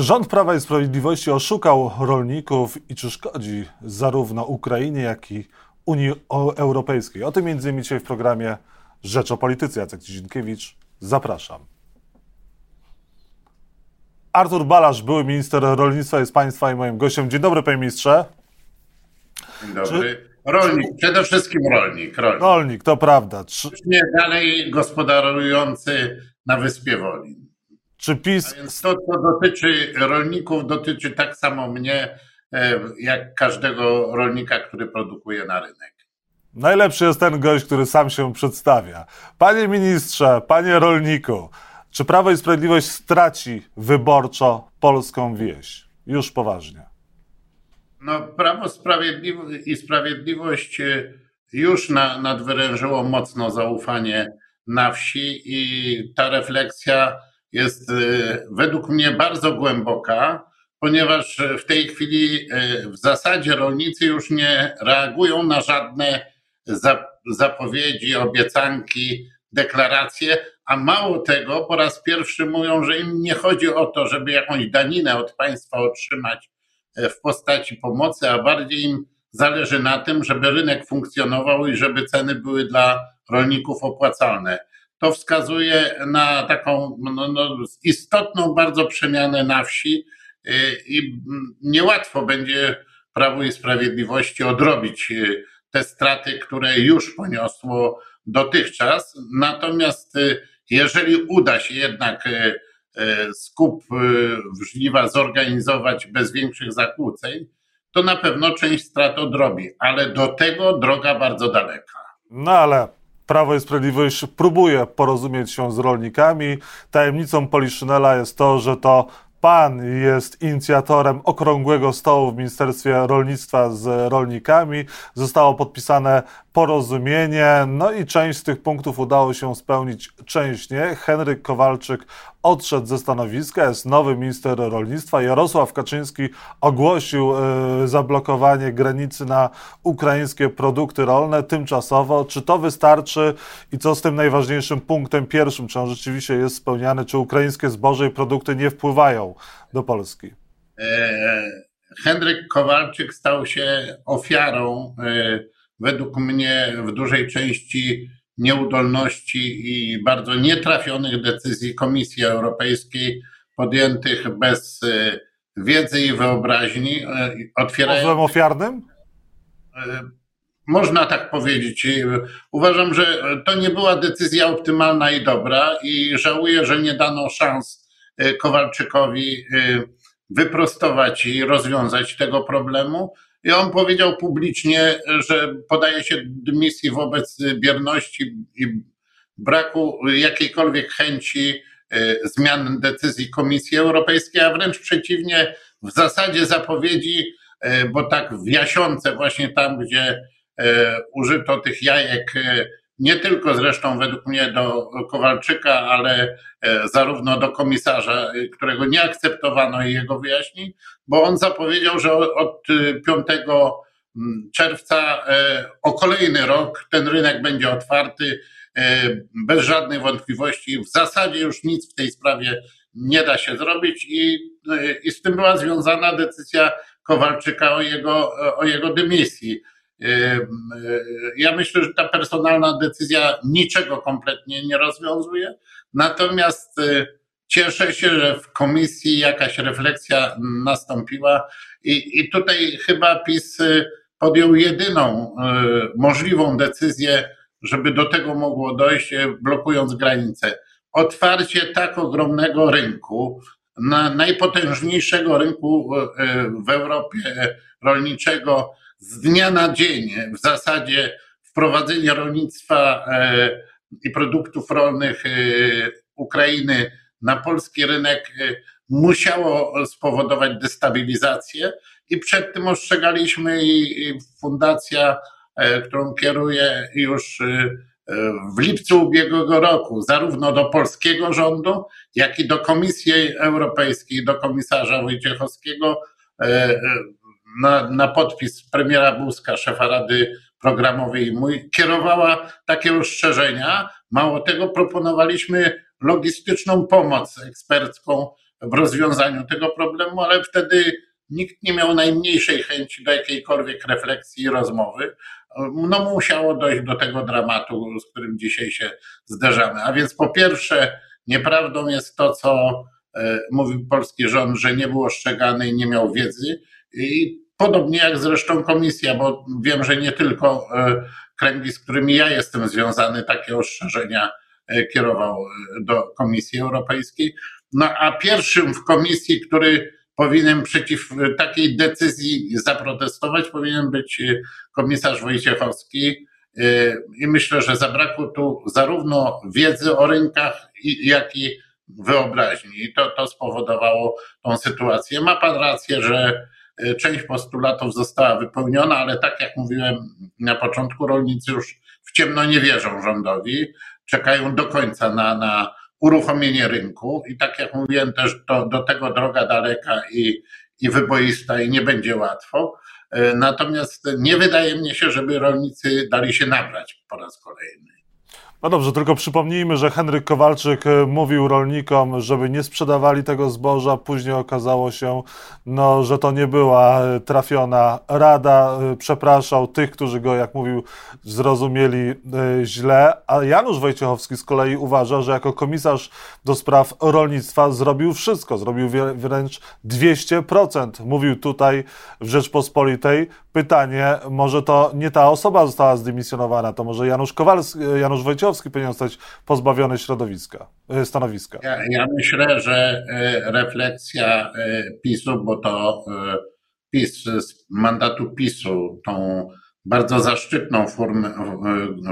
Czy rząd Prawa i Sprawiedliwości oszukał rolników i czy szkodzi zarówno Ukrainie, jak i Unii Europejskiej? O tym między innymi dzisiaj w programie Rzecz o Polityce. Jacek Cizinkiewicz, zapraszam. Artur Balasz, były minister rolnictwa, jest Państwa i moim gościem. Dzień dobry, panie ministrze. Dzień dobry. Czy... Rolnik, przede wszystkim rolnik. Rolnik, rolnik to prawda. Czy... Nie dalej gospodarujący na wyspie Wolin. Czy PiS... Więc to, co dotyczy rolników, dotyczy tak samo mnie, e, jak każdego rolnika, który produkuje na rynek. Najlepszy jest ten gość, który sam się przedstawia. Panie ministrze, panie rolniku, czy Prawo i Sprawiedliwość straci wyborczo polską wieś? Już poważnie. No, Prawo i Sprawiedliwość e, już na, nadwyrężyło mocno zaufanie na wsi i ta refleksja jest y, według mnie bardzo głęboka, ponieważ w tej chwili y, w zasadzie rolnicy już nie reagują na żadne zapowiedzi, obiecanki, deklaracje, a mało tego, po raz pierwszy mówią, że im nie chodzi o to, żeby jakąś daninę od państwa otrzymać e, w postaci pomocy, a bardziej im zależy na tym, żeby rynek funkcjonował i żeby ceny były dla rolników opłacalne to wskazuje na taką no, no, istotną bardzo przemianę na wsi y, i niełatwo będzie Prawu i Sprawiedliwości odrobić y, te straty, które już poniosło dotychczas. Natomiast y, jeżeli uda się jednak skup żniwa zorganizować bez większych zakłóceń, to na pewno część strat odrobi, ale do tego droga bardzo daleka. No ale Prawo i Sprawiedliwość próbuje porozumieć się z rolnikami. Tajemnicą Poliszynela jest to, że to Pan jest inicjatorem okrągłego stołu w Ministerstwie Rolnictwa z rolnikami. Zostało podpisane porozumienie, no i część z tych punktów udało się spełnić, część nie. Henryk Kowalczyk odszedł ze stanowiska, jest nowy minister rolnictwa. Jarosław Kaczyński ogłosił y, zablokowanie granicy na ukraińskie produkty rolne tymczasowo. Czy to wystarczy i co z tym najważniejszym punktem pierwszym? Czy on rzeczywiście jest spełniany? Czy ukraińskie zboże i produkty nie wpływają do Polski? E, Henryk Kowalczyk stał się ofiarą, e, według mnie, w dużej części nieudolności i bardzo nietrafionych decyzji Komisji Europejskiej podjętych bez e, wiedzy i wyobraźni. Otwierają... ofiarnym? Można tak powiedzieć. Uważam, że to nie była decyzja optymalna i dobra i żałuję, że nie dano szans Kowalczykowi wyprostować i rozwiązać tego problemu. I on powiedział publicznie, że podaje się dymisji wobec bierności i braku jakiejkolwiek chęci e, zmian decyzji Komisji Europejskiej, a wręcz przeciwnie, w zasadzie zapowiedzi, e, bo tak w Jasiące, właśnie tam, gdzie e, użyto tych jajek nie tylko zresztą według mnie do Kowalczyka, ale e, zarówno do komisarza, e, którego nie akceptowano i jego wyjaśnień, bo on zapowiedział, że od 5 e, mm, czerwca o kolejny rok ten rynek będzie otwarty bez żadnej wątpliwości. W zasadzie już nic w tej sprawie nie da się zrobić i, i z tym była związana decyzja Kowalczyka o jego, o jego dymisji. Ja myślę, że ta personalna decyzja niczego kompletnie nie rozwiązuje. Natomiast y, cieszę się, że w komisji jakaś refleksja nastąpiła i, i tutaj chyba PiS y, podjął jedyną możliwą decyzję, żeby do tego mogło dojść, blokując granice. Otwarcie tak ogromnego rynku, na najpotężniejszego rynku w Europie rolniczego, z dnia na dzień w zasadzie wprowadzenie rolnictwa e, i produktów rolnych e, Ukrainy na polski rynek e, musiało spowodować destabilizację. I przed tym ostrzegaliśmy i fundacja, którą kieruję już w lipcu ubiegłego roku, zarówno do polskiego rządu, jak i do Komisji Europejskiej, do komisarza Wojciechowskiego, na, na podpis premiera Buzka, szefa Rady Programowej mój, kierowała takie ostrzeżenia. Mało tego, proponowaliśmy logistyczną pomoc ekspercką w rozwiązaniu tego problemu, ale wtedy nikt nie miał najmniejszej chęci do jakiejkolwiek refleksji i rozmowy. No musiało dojść do tego dramatu, z którym dzisiaj się zderzamy. A więc po pierwsze, nieprawdą jest to, co e, mówił polski rząd, że nie był ostrzegany i nie miał wiedzy. I podobnie jak zresztą komisja, bo wiem, że nie tylko e, kręgi, z którymi ja jestem związany, takie ostrzeżenia e, kierował do Komisji Europejskiej. No a pierwszym w komisji, który powinien przeciw takiej decyzji zaprotestować, powinien być komisarz Wojciechowski. I myślę, że zabrakło tu zarówno wiedzy o rynkach, jak i wyobraźni. I to, to spowodowało tą sytuację. Ma pan rację, że część postulatów została wypełniona, ale tak jak mówiłem na początku, rolnicy już w ciemno nie wierzą rządowi, czekają do końca na, na uruchomienie rynku i tak jak mówiłem też do, do tego droga daleka i, i wyboista i nie będzie łatwo. E, natomiast nie wydaje mi się, żeby rolnicy dali się nabrać po raz kolejny. No dobrze, tylko przypomnijmy, że Henryk Kowalczyk e, mówił rolnikom, żeby nie sprzedawali tego zboża. Później okazało się, no, że to nie była e, trafiona rada. E, przepraszał tych, którzy go, jak mówił, zrozumieli źle. A Janusz Wojciechowski z kolei uważa, że jako komisarz do spraw rolnictwa zrobił wszystko. Zrobił wręcz 200%. Mówił tutaj w Rzeczpospolitej. Pytanie, może to nie ta osoba została zdymisjonowana, to może Janusz Kowalski, Janusz Wojciechowski Wojciechowski powinien zostać pozbawiony środowiska, e, stanowiska? Ja, ja myślę, że e, refleksja e, PiSu, bo to PiS z mandatu PiSu, tą bardzo zaszczytną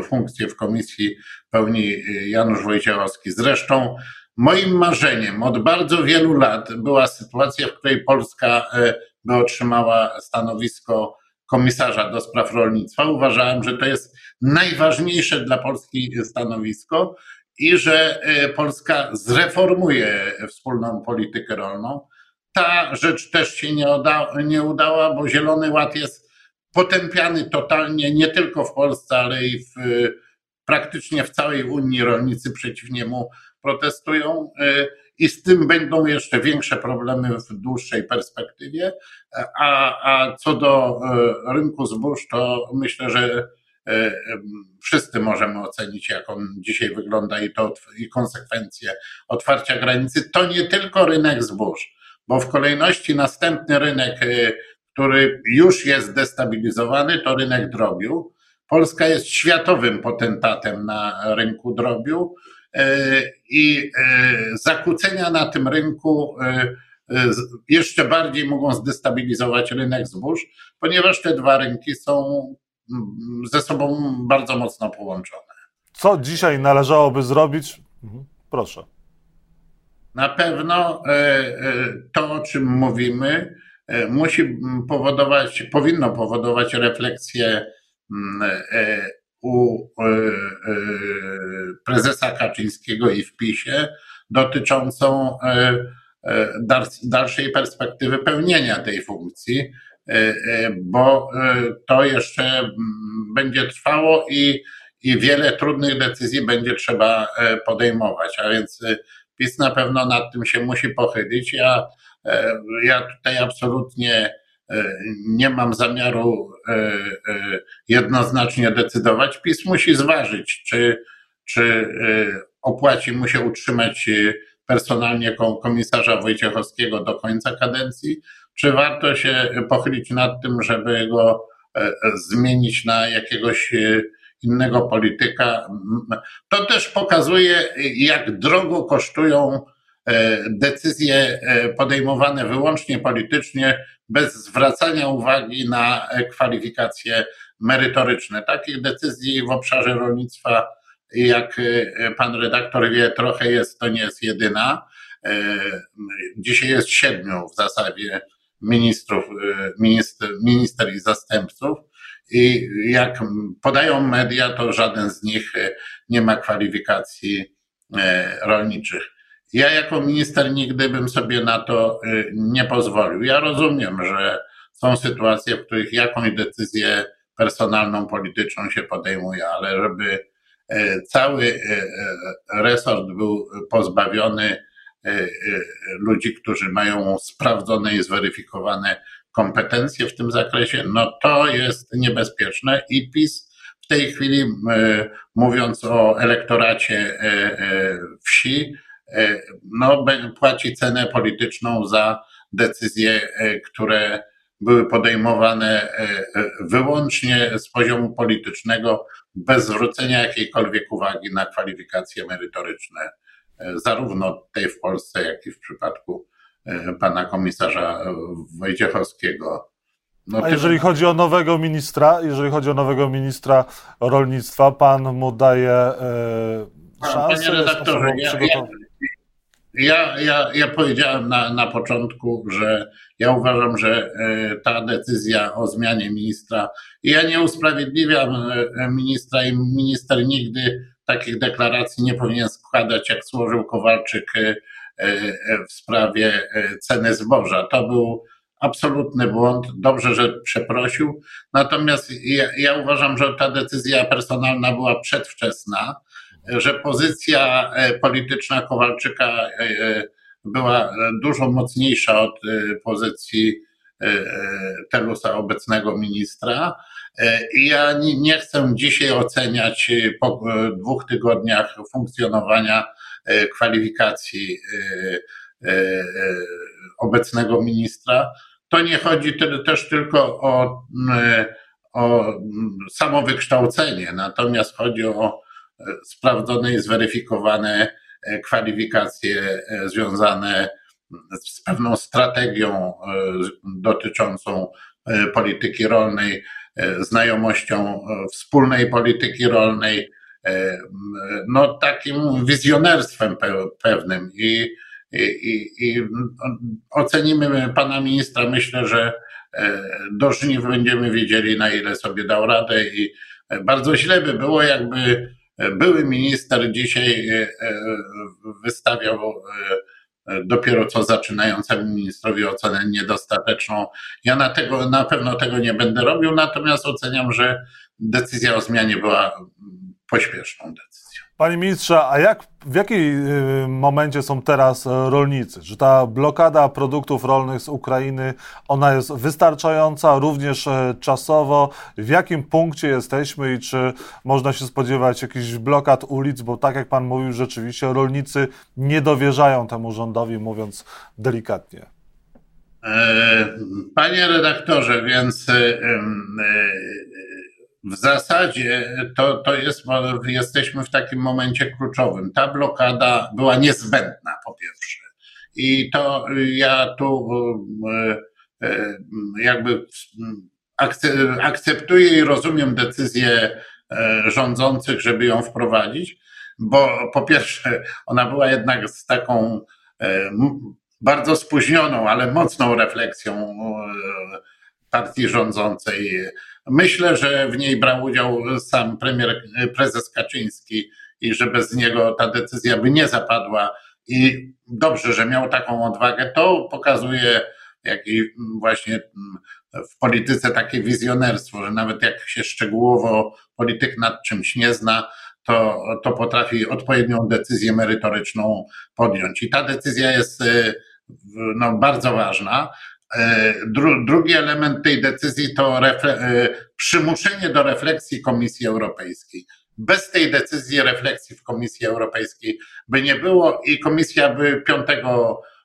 funkcję w komisji pełni Janusz Wojciechowski. Zresztą moim marzeniem od bardzo wielu lat była sytuacja, w której Polska by otrzymała stanowisko komisarza do spraw rolnictwa. Uważałem, że to jest najważniejsze dla Polski stanowisko i że e, Polska zreformuje wspólną politykę rolną. Ta rzecz też się nie, uda, nie udała, bo Zielony Ład jest potępiany totalnie nie tylko w Polsce, ale i w, praktycznie w całej Unii rolnicy przeciw niemu protestują. E, i z tym będą jeszcze większe problemy w dłuższej perspektywie. A, a co do e, rynku zbóż, to myślę, że e, wszyscy możemy ocenić, jak on dzisiaj wygląda i to i konsekwencje otwarcia granicy. To nie tylko rynek zbóż, bo w kolejności następny rynek, e, który już jest destabilizowany, to rynek drobiu. Polska jest światowym potentatem na rynku drobiu. E, i e, zakłócenia na tym rynku e, jeszcze bardziej mogą zdestabilizować rynek zbóż, ponieważ te dwa rynki są ze sobą bardzo mocno połączone. Co dzisiaj należałoby zrobić? Mhm, proszę. Na pewno to, o czym mówimy, musi powodować, powinno powodować refleksję mm, u e, e, prezesa Kaczyńskiego i w PiSie dotyczącą e, dalszej perspektywy pełnienia tej funkcji, bo to jeszcze będzie trwało i, i wiele trudnych decyzji będzie trzeba podejmować, a więc PiS na pewno nad tym się musi pochylić. Ja, ja tutaj absolutnie nie mam zamiaru e, e, jednoznacznie decydować. PiS musi zważyć, czy, czy e, opłaci mu się utrzymać personalnie komisarza Wojciechowskiego do końca kadencji, czy warto się pochylić nad tym, żeby go zmienić na jakiegoś innego polityka. To też pokazuje, jak drogo kosztują decyzje podejmowane wyłącznie politycznie bez zwracania uwagi na kwalifikacje merytoryczne. Takich decyzji w obszarze rolnictwa, jak e, pan redaktor wie, trochę jest, to nie jest jedyna. E, dzisiaj jest siedmiu w zasadzie ministrów, e, minister, minister i zastępców. I jak podają media, to żaden z nich nie ma kwalifikacji rolniczych. Ja jako minister nigdy bym sobie na to y, nie pozwolił. Ja rozumiem, że są sytuacje, w których jakąś decyzję personalną, polityczną się podejmuje, ale żeby y, cały y, resort był pozbawiony ludzi, którzy mają sprawdzone i zweryfikowane kompetencje w tym zakresie, no to jest niebezpieczne. I PiS w tej chwili, mówiąc o elektoracie wsi, no, płaci cenę polityczną za decyzje, które były podejmowane wyłącznie z poziomu politycznego, bez zwrócenia jakiejkolwiek uwagi na kwalifikacje merytoryczne, zarówno tej w Polsce, jak i w przypadku E, pana komisarza Wojciechowskiego. No, A jeżeli chodzi o nowego ministra, jeżeli chodzi o nowego ministra rolnictwa, pan mu daje e, szansę? Panie redaktorze, ja, ja, ja, ja powiedziałem na, na początku, że ja uważam, że e, ta decyzja o zmianie ministra, ja nie usprawiedliwiam e, ministra i minister nigdy takich deklaracji nie powinien składać, jak złożył Kowalczyk E, w sprawie e, ceny zboża. To był absolutny błąd. Dobrze, że przeprosił. Natomiast ja, ja uważam, że ta decyzja personalna była przedwczesna, że pozycja e, polityczna Kowalczyka była dużo mocniejsza od pozycji Telusa, obecnego ministra. I ja nie chcę dzisiaj oceniać po dwóch tygodniach funkcjonowania E, kwalifikacji e, e, obecnego ministra. To nie chodzi też tylko o, o samo wykształcenie, natomiast chodzi o sprawdzone i zweryfikowane kwalifikacje związane z pewną strategią dotyczącą polityki rolnej, znajomością wspólnej polityki rolnej, E, no, takim wizjonerstwem pewnym i, i, i ocenimy pana ministra. Myślę, że e, do żniw będziemy wiedzieli, na ile sobie dał radę i bardzo źle by było, jakby były minister dzisiaj e, wystawiał dopiero co zaczynającemu ministrowi ocenę niedostateczną. Ja na, tego, na pewno tego nie będę robił, natomiast oceniam, że decyzja o zmianie była pośpieszną decyzją. Panie ministrze, a jak, w jakim y, momencie są teraz rolnicy? Czy ta blokada produktów rolnych z Ukrainy, ona jest wystarczająca również e, czasowo? W jakim punkcie jesteśmy i czy można się spodziewać jakichś blokad ulic? Bo tak jak pan mówił, rzeczywiście rolnicy nie dowierzają temu rządowi, mówiąc delikatnie. E, panie redaktorze, więc e, w zasadzie to, to jest, jesteśmy w takim momencie kluczowym. Ta blokada była niezbędna, po pierwsze. I to ja tu e, e, jakby akceptuję i rozumiem decyzję e, rządzących, żeby ją wprowadzić, bo po pierwsze, ona była jednak z taką bardzo spóźnioną, ale mocną refleksją partii rządzącej Myślę, że w niej brał udział sam premier, prezes Kaczyński i że bez niego ta decyzja by nie zapadła. I dobrze, że miał taką odwagę. To pokazuje jaki właśnie w polityce takie wizjonerstwo, że nawet jak się szczegółowo polityk nad czymś nie zna, to, to potrafi odpowiednią decyzję merytoryczną podjąć. I ta decyzja jest no, bardzo ważna. E, dru, drugi element tej decyzji to refle, e, przymuszenie do refleksji Komisji Europejskiej. Bez tej decyzji refleksji w Komisji Europejskiej by nie było i Komisja by 5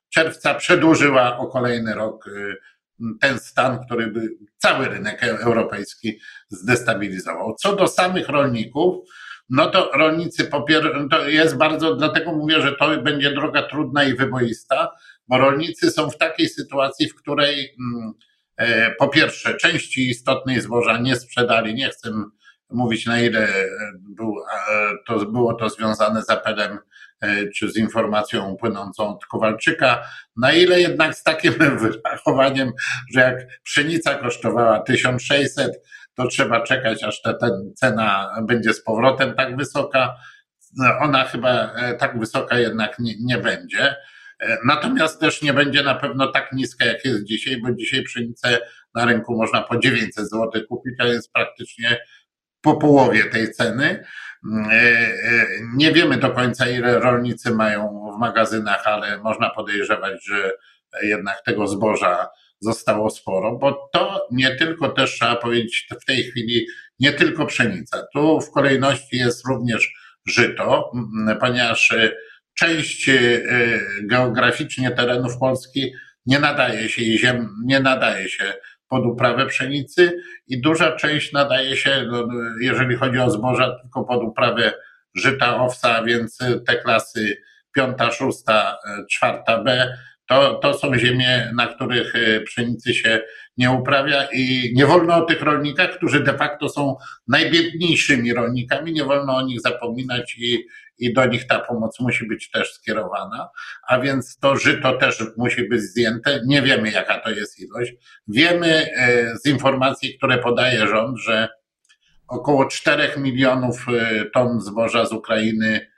czerwca przedłużyła o kolejny rok e, ten stan, który by cały rynek europejski zdestabilizował. Co do samych rolników, no to rolnicy popier- to jest bardzo, dlatego mówię, że to będzie droga trudna i wyboista, bo rolnicy są w takiej sytuacji, w której mm, e, po pierwsze części istotnej zboża nie sprzedali, nie chcę mówić na ile e, był, to było to związane z apelem e, czy z informacją płynącą od Kowalczyka, na ile jednak z takim wyrachowaniem, że jak pszenica kosztowała 1600, to trzeba czekać, aż ta, ta cena będzie z powrotem tak wysoka. Ona chyba tak wysoka jednak nie, nie będzie. E, natomiast też nie będzie na pewno tak niska, jak jest dzisiaj, bo dzisiaj pszenicę na rynku można po 900 zł kupić, a jest praktycznie po połowie tej ceny. Nie wiemy do końca, ile rolnicy mają w magazynach, ale można podejrzewać, że jednak tego zboża zostało sporo, bo to nie tylko też trzeba powiedzieć w tej chwili, nie tylko pszenica. Tu w kolejności jest również żyto, ponieważ e, część e, geograficznie terenów Polski nie nadaje się i ziem nie nadaje się pod uprawę pszenicy i duża część nadaje się, no, jeżeli chodzi o zboża, tylko pod uprawę żyta, owsa, więc te klasy piąta, szósta, e, czwarta B to, to są ziemie, na których e, pszenicy się nie uprawia i nie wolno o tych rolnikach, którzy de facto są najbiedniejszymi rolnikami, nie wolno o nich zapominać i, i do nich ta pomoc musi być też skierowana, a więc to żyto też musi być zdjęte. Nie wiemy, jaka to jest ilość. Wiemy e, z informacji, które podaje rząd, że około 4 milionów e, ton zboża z Ukrainy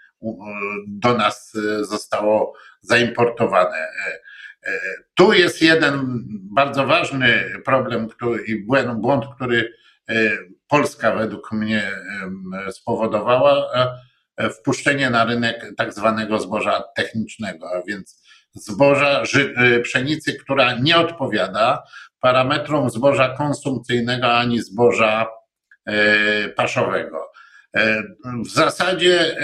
do nas zostało zaimportowane. E, e, tu jest jeden bardzo ważny problem który, i błąd, który e, Polska według mnie spowodowała, wpuszczenie na rynek tak zwanego zboża technicznego, a więc zboża pszenicy, która nie odpowiada parametrom zboża konsumpcyjnego ani zboża paszowego. W zasadzie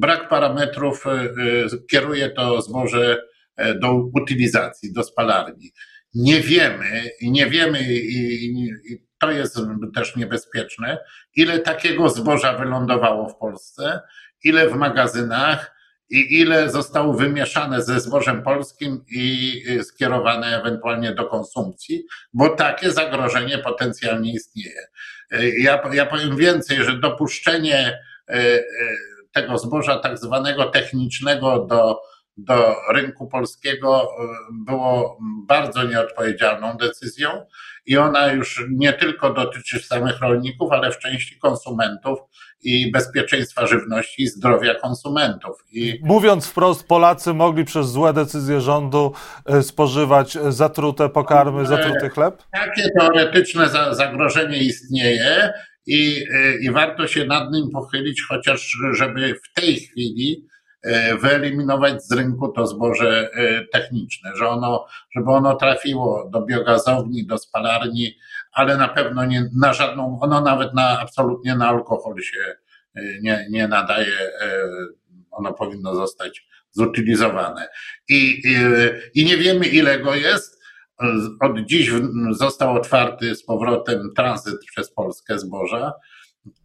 brak parametrów e, e, kieruje to zboże e, do utylizacji, do spalarni. Nie wiemy i nie wiemy i, i to jest też niebezpieczne, ile takiego zboża wylądowało w Polsce, ile w magazynach i ile zostało wymieszane ze zbożem polskim i skierowane ewentualnie do konsumpcji, bo takie zagrożenie potencjalnie istnieje. Ja, ja powiem więcej, że dopuszczenie tego zboża tak zwanego technicznego do, do rynku polskiego było bardzo nieodpowiedzialną decyzją i ona już nie tylko dotyczy samych rolników, ale w części konsumentów i bezpieczeństwa żywności i zdrowia konsumentów. I... Mówiąc wprost, Polacy mogli przez złe decyzje rządu e, spożywać zatrute pokarmy, zatruty chleb? Takie teoretyczne zagrożenie istnieje i, e, i warto się nad nim pochylić, chociaż żeby w tej chwili wyeliminować z rynku to zboże e, techniczne, że ono, żeby ono trafiło do biogazowni, do spalarni, ale na pewno nie na żadną, ono nawet na absolutnie na alkohol się nie, nie nadaje, ono powinno zostać zutylizowane. I, i, I nie wiemy ile go jest, od dziś został otwarty z powrotem tranzyt przez Polskę zboża.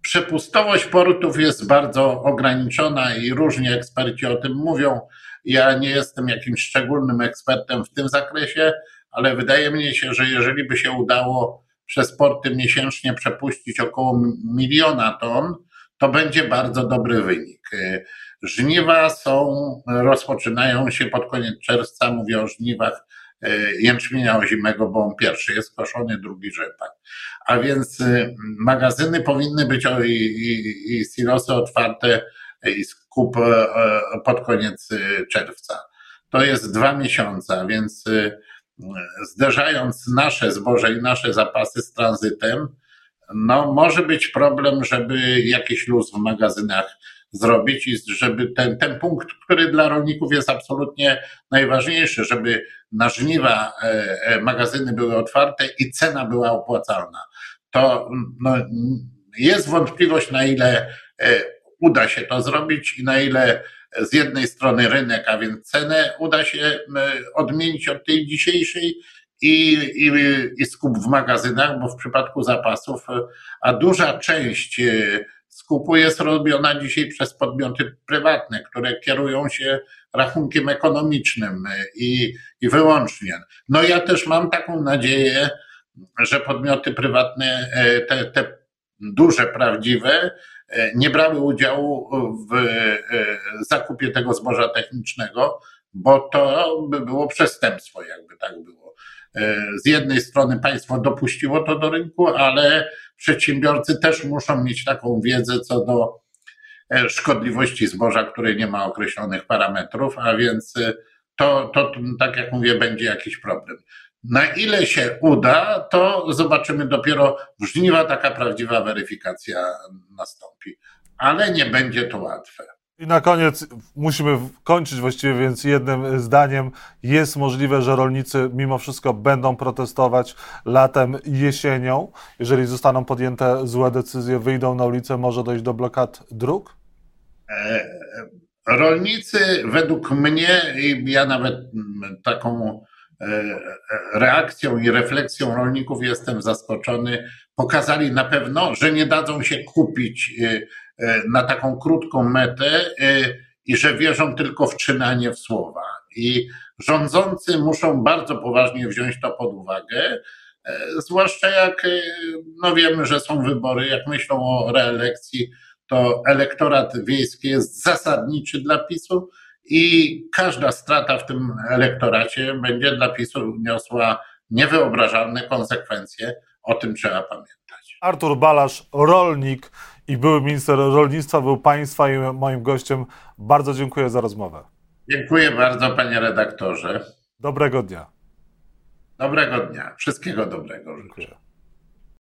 Przepustowość portów jest bardzo ograniczona i różni eksperci o tym mówią. Ja nie jestem jakimś szczególnym ekspertem w tym zakresie, ale wydaje mi się, że jeżeli by się udało przez porty miesięcznie przepuścić około miliona ton, to będzie bardzo dobry wynik. Żniwa są, rozpoczynają się pod koniec czerwca, mówię o żniwach E, jęczmienia ozimego, bo on pierwszy jest koszony, drugi rzepak. A więc y, magazyny powinny być i, i, i silosy otwarte i skup e, pod koniec y, czerwca. To jest dwa miesiące, więc y, zderzając nasze zboże i nasze zapasy z tranzytem, no może być problem, żeby jakiś luz w magazynach zrobić i żeby ten, ten punkt, który dla rolników jest absolutnie najważniejszy, żeby na żniwa e, e, magazyny były otwarte i cena była opłacalna. To no, jest wątpliwość, na ile e, uda się to zrobić i na ile z jednej strony rynek, a więc cenę uda się odmienić od tej dzisiejszej i, i, i skup w magazynach, bo w przypadku zapasów, a duża część skupu jest robiona dzisiaj przez podmioty prywatne, które kierują się rachunkiem ekonomicznym i, i wyłącznie. No ja też mam taką nadzieję, że podmioty prywatne, e, te, te duże, prawdziwe, e, nie brały udziału w zakupie tego zboża technicznego, bo to by było przestępstwo, jakby tak było. Z jednej strony państwo dopuściło to do rynku, ale przedsiębiorcy też muszą mieć taką wiedzę co do e, szkodliwości zboża, które nie ma określonych parametrów, a więc e, to, to tak jak mówię, będzie jakiś problem. Na ile się uda, to zobaczymy dopiero w żniwa taka prawdziwa weryfikacja nastąpi. Ale nie będzie to łatwe. I na koniec musimy kończyć właściwie, więc jednym zdaniem jest możliwe, że rolnicy mimo wszystko będą protestować latem jesienią. Jeżeli zostaną podjęte złe decyzje, wyjdą na ulicę, może dojść do blokad dróg? E, rolnicy według mnie, ja nawet mm, taką e, reakcją i refleksją rolników jestem zaskoczony, pokazali na pewno, że nie dadzą się kupić e, na taką krótką metę i że wierzą tylko w czynanie w słowa. I rządzący muszą bardzo poważnie wziąć to pod uwagę, zwłaszcza jak no wiemy, że są wybory, jak myślą o reelekcji, to elektorat wiejski jest zasadniczy dla PiSu i każda strata w tym elektoracie będzie dla PiSu niosła niewyobrażalne konsekwencje. O tym trzeba pamiętać. Artur Balasz, rolnik i były minister rolnictwa, był Państwa i moim gościem. Bardzo dziękuję za rozmowę. Dziękuję bardzo, panie redaktorze. Dobrego dnia. Dobrego dnia. Wszystkiego dobrego. Dziękuję.